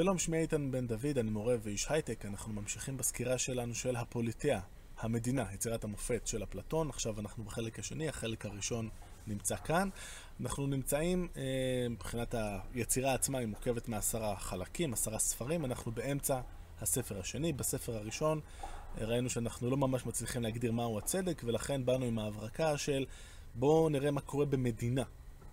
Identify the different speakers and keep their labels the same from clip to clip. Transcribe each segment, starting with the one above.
Speaker 1: שלום, שמי איתן בן דוד, אני מורה ואיש הייטק. אנחנו ממשיכים בסקירה שלנו של הפוליטאה, המדינה, יצירת המופת של אפלטון. עכשיו אנחנו בחלק השני, החלק הראשון נמצא כאן. אנחנו נמצאים, אה, מבחינת היצירה עצמה, היא מורכבת מעשרה חלקים, עשרה ספרים. אנחנו באמצע הספר השני. בספר הראשון אה, ראינו שאנחנו לא ממש מצליחים להגדיר מהו הצדק, ולכן באנו עם ההברקה של בואו נראה מה קורה במדינה.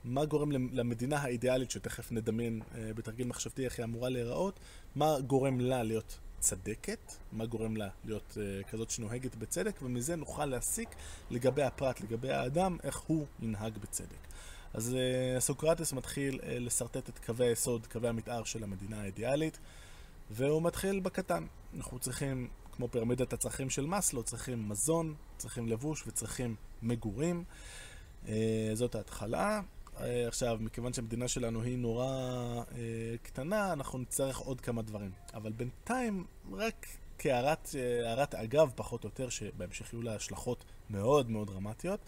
Speaker 1: מה גורם למדינה האידיאלית, שתכף נדמיין אה, בתרגיל מחשבתי איך היא אמורה להיראות, מה גורם לה להיות צדקת, מה גורם לה להיות אה, כזאת שנוהגת בצדק, ומזה נוכל להסיק לגבי הפרט, לגבי האדם, איך הוא ינהג בצדק. אז אה, סוקרטס מתחיל לשרטט את קווי היסוד, קווי המתאר של המדינה האידיאלית, והוא מתחיל בקטן. אנחנו צריכים, כמו פירמידת הצרכים של מאסלו, צריכים מזון, צריכים לבוש וצריכים מגורים. זאת ההתחלה. אה, עכשיו, מכיוון שהמדינה שלנו היא נורא אה, קטנה, אנחנו נצטרך עוד כמה דברים. אבל בינתיים, רק כהערת אגב, פחות או יותר, שבהמשך יהיו לה השלכות מאוד מאוד דרמטיות,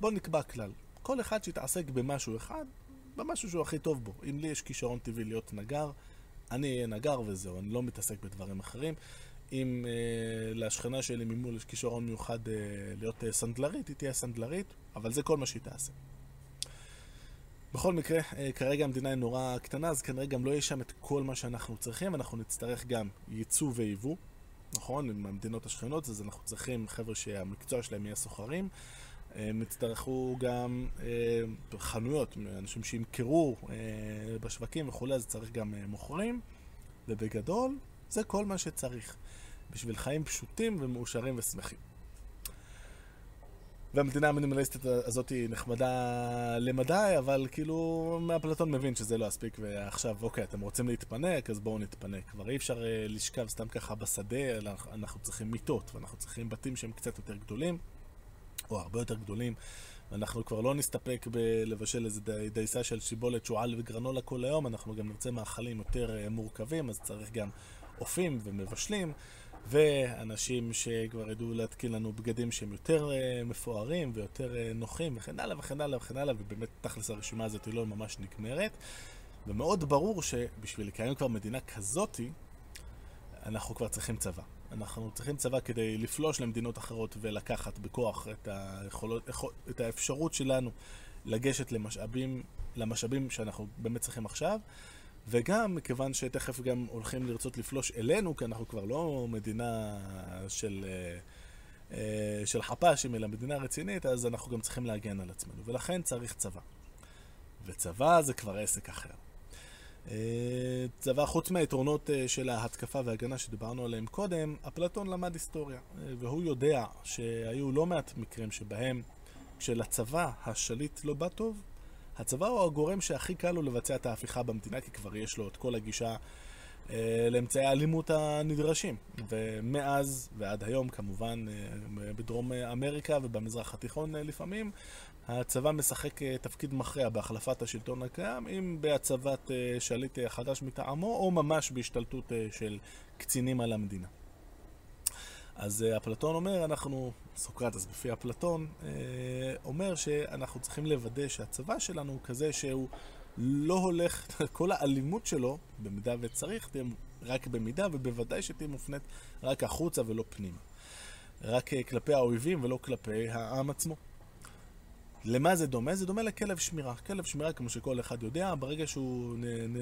Speaker 1: בואו נקבע כלל. כל אחד שיתעסק במשהו אחד, במשהו שהוא הכי טוב בו. אם לי יש כישרון טבעי להיות נגר, אני אהיה נגר וזהו, אני לא מתעסק בדברים אחרים. אם אה, לשכנה שלי ממול יש כישרון מיוחד אה, להיות אה, סנדלרית, היא תהיה סנדלרית, אבל זה כל מה שהיא תעשה. בכל מקרה, אה, כרגע המדינה היא נורא קטנה, אז כנראה גם לא יהיה שם את כל מה שאנחנו צריכים, אנחנו נצטרך גם ייצוא וייבוא, נכון? עם המדינות השכנות, אז אנחנו צריכים חבר'ה שהמקצוע שלהם יהיה סוחרים. הם יצטרכו גם אה, חנויות, אנשים שימכרו אה, בשווקים וכולי, אז צריך גם אה, מוכרים, ובגדול, זה כל מה שצריך בשביל חיים פשוטים ומאושרים ושמחים. והמדינה המינימליסטית הזאת היא נחמדה למדי, אבל כאילו, אפלטון מבין שזה לא יספיק, ועכשיו, אוקיי, אתם רוצים להתפנק, אז בואו נתפנק. כבר אי אפשר אה, לשכב סתם ככה בשדה, אלא אנחנו צריכים מיטות, ואנחנו צריכים בתים שהם קצת יותר גדולים, או הרבה יותר גדולים. ואנחנו כבר לא נסתפק בלבשל איזה דייסה של שיבולת, שועל וגרנולה כל היום, אנחנו גם נרצה מאכלים יותר אה, מורכבים, אז צריך גם אופים ומבשלים. ואנשים שכבר ידעו להתקין לנו בגדים שהם יותר uh, מפוארים ויותר uh, נוחים וכן הלאה וכן הלאה וכן הלאה, ובאמת תכלס הרשימה הזאת היא לא ממש נגמרת. ומאוד ברור שבשביל לקיים כבר מדינה כזאתי, אנחנו כבר צריכים צבא. אנחנו צריכים צבא כדי לפלוש למדינות אחרות ולקחת בכוח את, היכולות, את האפשרות שלנו לגשת למשאבים, למשאבים שאנחנו באמת צריכים עכשיו. וגם מכיוון שתכף גם הולכים לרצות לפלוש אלינו, כי אנחנו כבר לא מדינה של, אה, אה, של חפ"שים, אלא מדינה רצינית, אז אנחנו גם צריכים להגן על עצמנו. ולכן צריך צבא. וצבא זה כבר עסק אחר. אה, צבא, חוץ מהיתרונות של ההתקפה וההגנה שדיברנו עליהם קודם, אפלטון למד היסטוריה, והוא יודע שהיו לא מעט מקרים שבהם כשלצבא השליט לא בא טוב, הצבא הוא הגורם שהכי קל לו לבצע את ההפיכה במדינה, כי כבר יש לו את כל הגישה אה, לאמצעי האלימות הנדרשים. ומאז ועד היום, כמובן, אה, בדרום אמריקה ובמזרח התיכון אה, לפעמים, הצבא משחק אה, תפקיד מכריע בהחלפת השלטון הקיים, אם בהצבת אה, שליט אה, חדש מטעמו, או ממש בהשתלטות אה, של קצינים על המדינה. אז uh, אפלטון אומר, אנחנו, סוקרטס בפי אפלטון, uh, אומר שאנחנו צריכים לוודא שהצבא שלנו הוא כזה שהוא לא הולך, כל האלימות שלו, במידה וצריך, תהיה רק במידה, ובוודאי שתהיה מופנית רק החוצה ולא פנימה. רק uh, כלפי האויבים ולא כלפי העם עצמו. למה זה דומה? זה דומה לכלב שמירה. כלב שמירה, כמו שכל אחד יודע, ברגע שהוא נ, נ,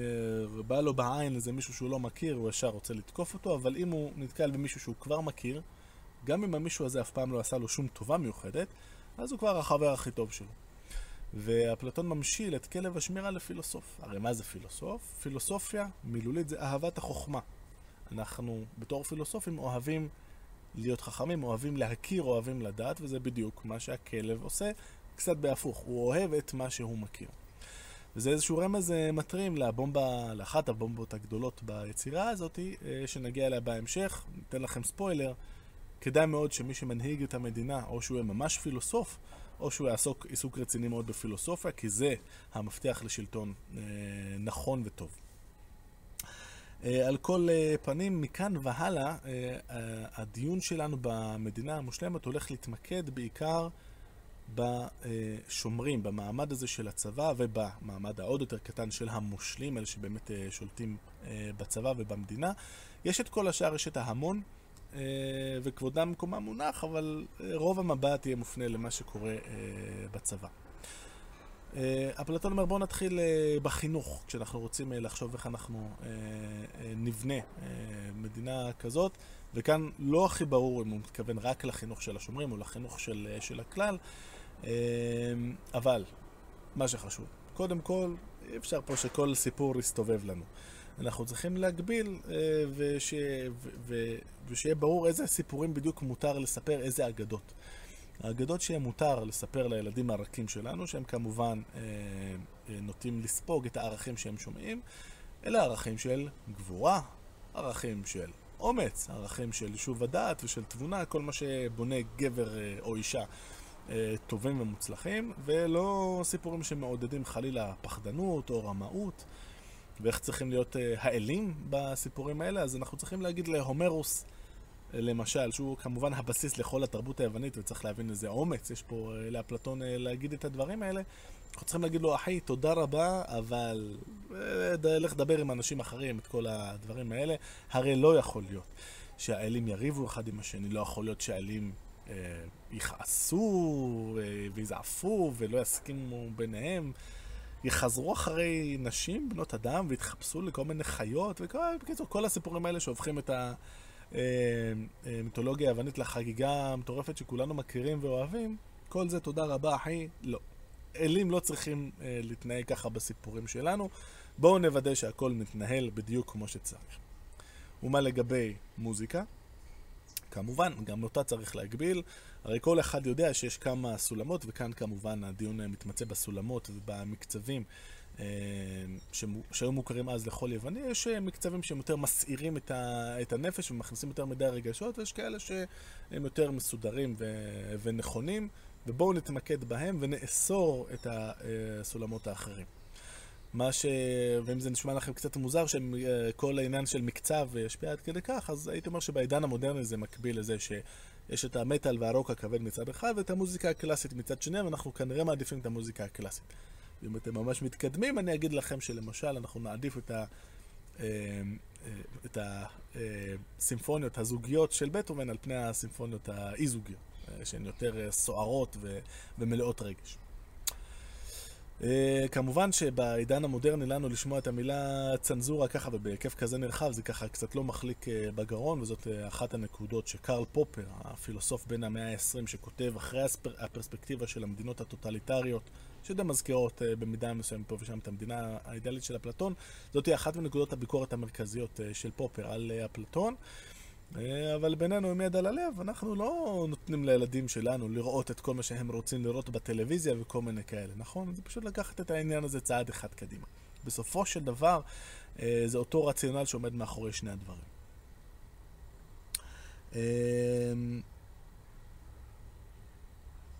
Speaker 1: בא לו בעין איזה מישהו שהוא לא מכיר, הוא ישר רוצה לתקוף אותו, אבל אם הוא נתקל במישהו שהוא כבר מכיר, גם אם המישהו הזה אף פעם לא עשה לו שום טובה מיוחדת, אז הוא כבר החבר הכי טוב שלו. ואפלטון ממשיל את כלב השמירה לפילוסוף. הרי מה זה פילוסוף? פילוסופיה מילולית זה אהבת החוכמה. אנחנו בתור פילוסופים אוהבים להיות חכמים, אוהבים להכיר, אוהבים לדעת, וזה בדיוק מה שהכלב עושה קצת בהפוך, הוא אוהב את מה שהוא מכיר. וזה איזשהו רמז אה, מטרים לבומבה, לאחת הבומבות הגדולות ביצירה הזאת, אה, שנגיע אליה בהמשך. ניתן לכם ספוילר, כדאי מאוד שמי שמנהיג את המדינה, או שהוא יהיה ממש פילוסוף, או שהוא יעסוק עיסוק רציני מאוד בפילוסופיה, כי זה המפתח לשלטון אה, נכון וטוב. על כל פנים, מכאן והלאה, הדיון שלנו במדינה המושלמת הולך להתמקד בעיקר בשומרים, במעמד הזה של הצבא ובמעמד העוד יותר קטן של המושלים, אלה שבאמת אה, שולטים אה, בצבא ובמדינה. יש את כל השאר, יש את ההמון, אה, וכבודם במקומם מונח, אבל רוב המבט יהיה מופנה למה שקורה בצבא. אפלטון אומר בואו נתחיל בחינוך, כשאנחנו רוצים לחשוב איך אנחנו נבנה מדינה כזאת, וכאן לא הכי ברור אם הוא מתכוון רק לחינוך של השומרים או לחינוך של, של הכלל, אבל, מה שחשוב, קודם כל, אי אפשר פה שכל סיפור יסתובב לנו. אנחנו צריכים להגביל אה, וש... ו... ושיהיה ברור איזה סיפורים בדיוק מותר לספר, איזה אגדות. האגדות שיהיה מותר לספר לילדים הרכים שלנו, שהם כמובן אה, אה, נוטים לספוג את הערכים שהם שומעים, אלה ערכים של גבורה, ערכים של אומץ, ערכים של יישוב הדעת ושל תבונה, כל מה שבונה גבר או אישה טובים ומוצלחים, ולא סיפורים שמעודדים חלילה פחדנות או רמאות, ואיך צריכים להיות אה, האלים בסיפורים האלה, אז אנחנו צריכים להגיד להומרוס, אה, למשל, שהוא כמובן הבסיס לכל התרבות היוונית, וצריך להבין איזה אומץ יש פה לאפלטון להגיד את הדברים האלה. אנחנו צריכים להגיד לו, אחי, תודה רבה, אבל לך לדבר עם אנשים אחרים את כל הדברים האלה. הרי לא יכול להיות שהאלים יריבו אחד עם השני, לא יכול להיות שהאלים אה, יכעסו אה, ויזעפו ולא יסכימו ביניהם, יחזרו אחרי נשים בנות אדם ויתחפשו לכל מיני חיות, ובקיצור, כל הסיפורים האלה שהופכים את המיתולוגיה אה, היוונית לחגיגה המטורפת שכולנו מכירים ואוהבים, כל זה תודה רבה אחי, לא. אלים לא צריכים להתנהג ככה בסיפורים שלנו. בואו נוודא שהכל מתנהל בדיוק כמו שצריך. ומה לגבי מוזיקה? כמובן, גם אותה צריך להגביל. הרי כל אחד יודע שיש כמה סולמות, וכאן כמובן הדיון מתמצא בסולמות ובמקצבים אה, שהיו מוכרים אז לכל יווני. יש אה, מקצבים שהם יותר מסעירים את הנפש ומכניסים יותר מדי רגשות, ויש כאלה שהם יותר מסודרים ונכונים, ובואו נתמקד בהם ונאסור את הסולמות האחרים. מה ש... ואם זה נשמע לכם קצת מוזר שכל העניין של מקצב ישפיע עד כדי כך, אז הייתי אומר שבעידן המודרני זה מקביל לזה שיש את המטאל והרוק הכבד מצד אחד ואת המוזיקה הקלאסית מצד שני, ואנחנו כנראה מעדיפים את המוזיקה הקלאסית. ואם אתם ממש מתקדמים, אני אגיד לכם שלמשל אנחנו נעדיף את ה... אה, אה, את הסימפוניות הזוגיות של בטהובן על פני הסימפוניות האי-זוגיות, אה, שהן יותר סוערות ומלאות רגש. Uh, כמובן שבעידן המודרני לנו לשמוע את המילה צנזורה ככה ובהיקף כזה נרחב זה ככה קצת לא מחליק uh, בגרון וזאת uh, אחת הנקודות שקרל פופר, הפילוסוף בין המאה ה-20 שכותב אחרי הספר, הפרספקטיבה של המדינות הטוטליטריות שדי מזכירות uh, במידה מסוימת פה ושם את המדינה האידאלית של אפלטון זאת אחת מנקודות הביקורת המרכזיות uh, של פופר על uh, אפלטון אבל בינינו, עם יד על הלב, אנחנו לא נותנים לילדים שלנו לראות את כל מה שהם רוצים לראות בטלוויזיה וכל מיני כאלה, נכון? זה פשוט לקחת את העניין הזה צעד אחד קדימה. בסופו של דבר, אה, זה אותו רציונל שעומד מאחורי שני הדברים. אה,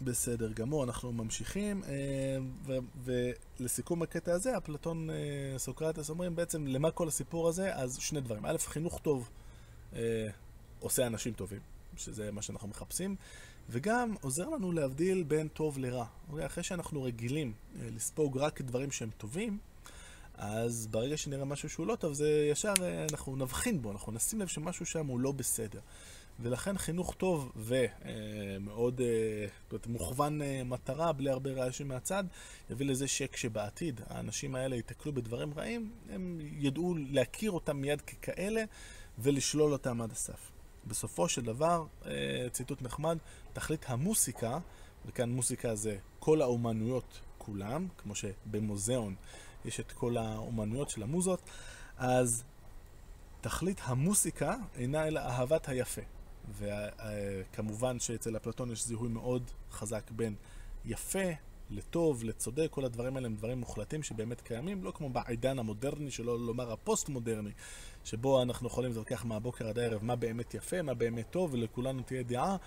Speaker 1: בסדר גמור, אנחנו ממשיכים, ולסיכום הקטע הזה, אפלטון סוקרטס אומרים בעצם למה כל הסיפור הזה, אז שני דברים. א', חינוך טוב. אה, עושה אנשים טובים, שזה מה שאנחנו מחפשים, וגם עוזר לנו להבדיל בין טוב לרע. אוקיי? אחרי שאנחנו רגילים אה, לספוג רק דברים שהם טובים, אז ברגע שנראה משהו שהוא לא טוב, זה ישר אה, אנחנו נבחין בו, אנחנו נשים לב שמשהו שם הוא לא בסדר. ולכן חינוך טוב ומאוד מוכוון מטרה, בלי הרבה רעשים מהצד, יביא לזה שכשבעתיד האנשים האלה ייתקלו בדברים רעים, הם ידעו להכיר אותם מיד ככאלה ולשלול אותם עד הסף. בסופו של דבר, אה, ציטוט נחמד, תכלית המוסיקה, וכאן מוסיקה זה כל האומנויות כולם, כמו שבמוזיאון יש את כל האומנויות של המוזות, אז תכלית המוסיקה אינה אלא אהבת היפה. וכמובן שאצל אפלטון יש זיהוי מאוד חזק בין יפה לטוב, לצודק, כל הדברים האלה הם דברים מוחלטים שבאמת קיימים, לא כמו בעידן המודרני, שלא לומר הפוסט-מודרני, שבו אנחנו יכולים להתווכח מהבוקר עד הערב מה באמת יפה, מה באמת טוב, ולכולנו תהיה דעה.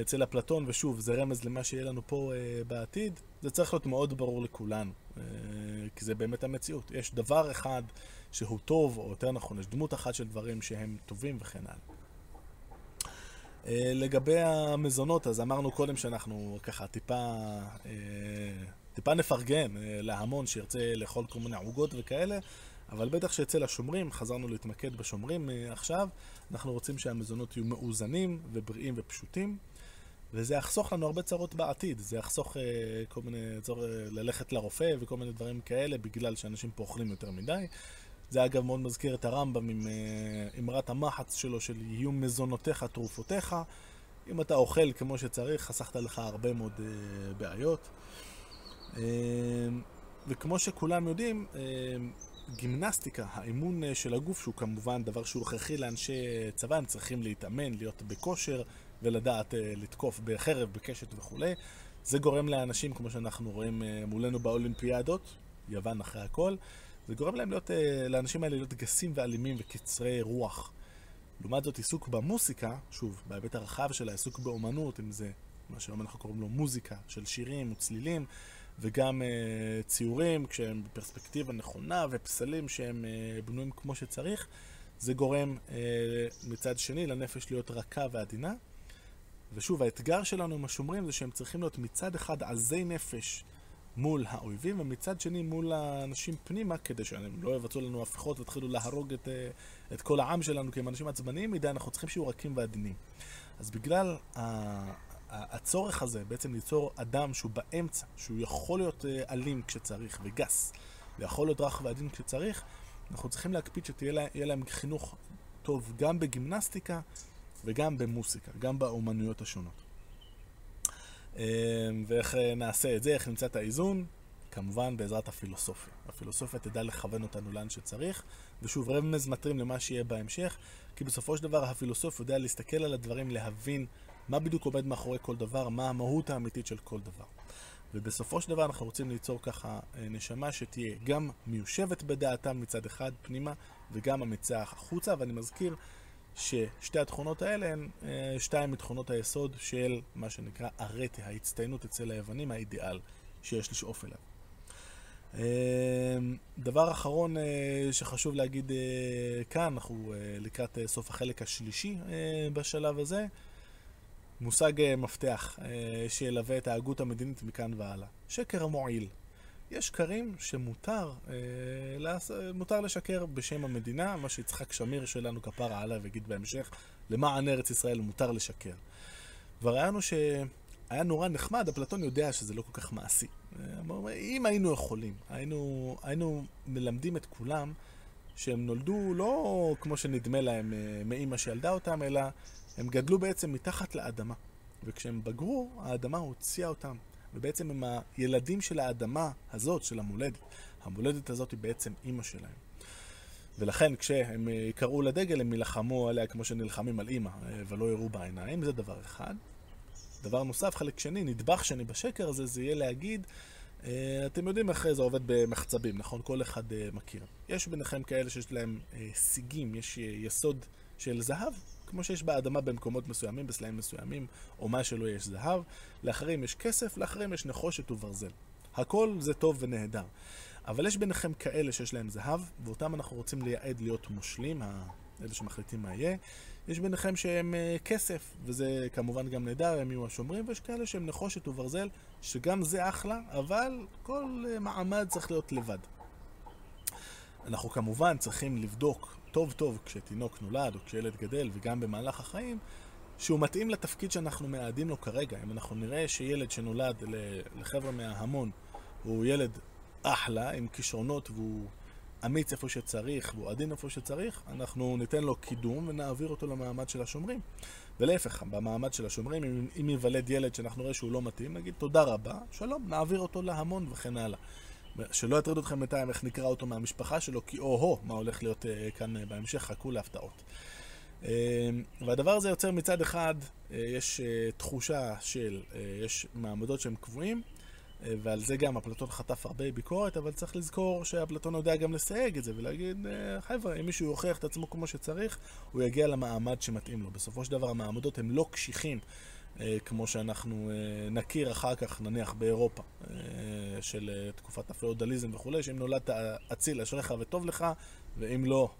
Speaker 1: אצל אפלטון, ושוב, זה רמז למה שיהיה לנו פה uh, בעתיד, זה צריך להיות מאוד ברור לכולנו, uh, כי זה באמת המציאות. יש דבר אחד שהוא טוב, או יותר נכון, יש דמות אחת של דברים שהם טובים וכן הלאה. לגבי המזונות, אז אמרנו קודם שאנחנו ככה טיפה, טיפה נפרגן להמון שירצה לאכול כל מיני עוגות וכאלה, אבל בטח שאצל השומרים, חזרנו להתמקד בשומרים עכשיו, אנחנו רוצים שהמזונות יהיו מאוזנים ובריאים ופשוטים. וזה יחסוך לנו הרבה צרות בעתיד, זה יחסוך אה, כל מיני, צור, אה, ללכת לרופא וכל מיני דברים כאלה, בגלל שאנשים פה אוכלים יותר מדי. זה אגב מאוד מזכיר את הרמב"ם עם אה, אמרת המחץ שלו, של יהיו מזונותיך תרופותיך. אם אתה אוכל כמו שצריך, חסכת לך הרבה מאוד אה, בעיות. אה, וכמו שכולם יודעים, אה, גימנסטיקה, האימון אה, של הגוף, שהוא כמובן דבר שהוא הכרחי לאנשי צבא, הם צריכים להתאמן, להיות בכושר, ולדעת uh, לתקוף בחרב, בקשת וכולי. זה גורם לאנשים, כמו שאנחנו רואים uh, מולנו באולימפיאדות, יוון אחרי הכל, זה גורם להם להיות, uh, לאנשים האלה להיות גסים ואלימים וקצרי רוח. לעומת זאת, עיסוק במוסיקה, שוב, בהיבט הרחב של העיסוק באומנות, אם זה מה שהיום אנחנו קוראים לו מוזיקה, של שירים וצלילים, וגם uh, ציורים, כשהם בפרספקטיבה נכונה, ופסלים שהם uh, בנויים כמו שצריך, זה גורם uh, מצד שני לנפש להיות רכה ועדינה, ושוב, האתגר שלנו עם השומרים זה שהם צריכים להיות מצד אחד עזי נפש מול האויבים, ומצד שני מול האנשים פנימה, כדי שהם לא יבצעו לנו הפיכות ויתחילו להרוג את, אה, את כל העם שלנו, כי הם אנשים עצבניים מדי, אנחנו צריכים שיהיו רכים ועדינים. אז בגלל הצורך הזה, בעצם ליצור אדם שהוא באמצע, שהוא יכול להיות אה, אלים כשצריך וגס, ויכול להיות רך ועדין כשצריך, אנחנו צריכים להקפיד שתהיה לה, להם חינוך טוב גם בגימנסטיקה וגם במוסיקה, גם באומנויות השונות. אמ, ואיך אה, נעשה את זה, איך נמצא את האיזון? כמובן בעזרת הפילוסופיה. הפילוסופיה תדע לכוון אותנו לאן שצריך, ושוב, רמז מטרים למה שיהיה בהמשך, כי בסופו של דבר הפילוסוף יודע להסתכל על הדברים, להבין מה בדיוק עומד מאחורי כל דבר, מה המהות האמיתית של כל דבר. ובסופו של דבר אנחנו רוצים ליצור ככה אה, נשמה שתהיה גם מיושבת בדעתם מצד אחד פנימה, וגם אמיצה החוצה, ואני מזכיר ששתי התכונות האלה הן אה, שתיים מתכונות היסוד של מה שנקרא ארטה, ההצטיינות אצל היוונים, האידיאל שיש לשאוף אליו. אה, דבר אחרון אה, שחשוב להגיד כאן, אנחנו לקראת סוף החלק השלישי בשלב הזה, מושג מפתח שילווה את ההגות המדינית מכאן והלאה. שקר המועיל. יש שקרים שמותר אה, מותר לשקר בשם המדינה, מה שיצחק שמיר שלנו כפרה עליו יגיד בהמשך, למען ארץ ישראל מותר לשקר. והרעיון הוא שהיה נורא נחמד, אפלטון יודע שזה לא כל כך מעשי. אם היינו יכולים, היינו, היינו מלמדים את כולם שהם נולדו לא כמו שנדמה להם אה, מאימא שילדה אותם, אלא הם גדלו בעצם מתחת לאדמה. וכשהם בגרו, האדמה הוציאה אותם ובעצם הם הילדים של האדמה הזאת, של המולדת. המולדת הזאת היא בעצם אימא שלהם. ולכן כשהם אה, קראו לדגל הם יילחמו עליה כמו שנלחמים על אימא, אה, ולא יראו בעיניים, זה דבר אחד. דבר נוסף, חלק שני, נדבך שני בשקר הזה, זה יהיה להגיד, אה, אתם יודעים איך זה עובד במחצבים, נכון? כל אחד מכיר. יש ביניכם כאלה שיש להם סיגים, יש יסוד של זהב, כמו שיש באדמה במקומות מסוימים, בסלעים מסוימים, או מה שלא יש זהב. לאחרים יש כסף, לאחרים יש נחושת וברזל. הכל זה טוב ונהדר. אבל יש ביניכם כאלה שיש להם זהב, ואותם אנחנו רוצים לייעד להיות מושלים, אלה שמחליטים מה יהיה. יש ביניכם שהם uh, כסף, וזה כמובן גם נהדר, הם יהיו השומרים, ויש כאלה שהם נחושת וברזל, שגם זה אחלה, אבל כל uh, מעמד צריך להיות לבד. אנחנו כמובן צריכים לבדוק טוב טוב כשתינוק נולד או כשילד גדל וגם במהלך החיים, שהוא מתאים לתפקיד שאנחנו מייעדים לו כרגע. אם אנחנו נראה שילד שנולד לחבר'ה מההמון הוא ילד אחלה, עם כישרונות והוא אמיץ איפה שצריך והוא עדין איפה שצריך, אנחנו ניתן לו קידום ונעביר אותו למעמד של השומרים. ולהפך, במעמד של השומרים, אם, אם ייוולד ילד שאנחנו נראה שהוא לא מתאים, נגיד תודה רבה, שלום, נעביר אותו להמון וכן הלאה. שלא יטריד אתכם בינתיים איך נקרא אותו מהמשפחה שלו, כי או-הו, מה הולך להיות uh, כאן uh, בהמשך, חכו להפתעות. Uh, והדבר הזה יוצר מצד אחד, uh, יש uh, תחושה של, uh, יש מעמדות שהם קבועים, uh, ועל זה גם אפלטון חטף הרבה ביקורת, אבל צריך לזכור שאפלטון יודע גם לסייג את זה ולהגיד, uh, חבר'ה, אם מישהו יוכיח את עצמו כמו שצריך, הוא יגיע למעמד שמתאים לו. בסופו של דבר המעמדות הם לא קשיחים. אה, כמו שאנחנו אה, נכיר אחר כך, נניח באירופה, אה, של תקופת הפאודליזם וכולי, שאם נולדת אציל, אשריך וטוב לך, ואם לא,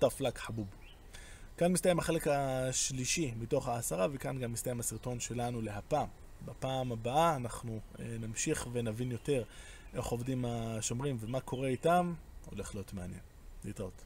Speaker 1: tough luck חבוב. כאן מסתיים החלק השלישי מתוך העשרה, וכאן גם מסתיים הסרטון שלנו להפעם. בפעם הבאה אנחנו נמשיך ונבין יותר איך עובדים השומרים ומה קורה איתם, הולך להיות מעניין. להתראות.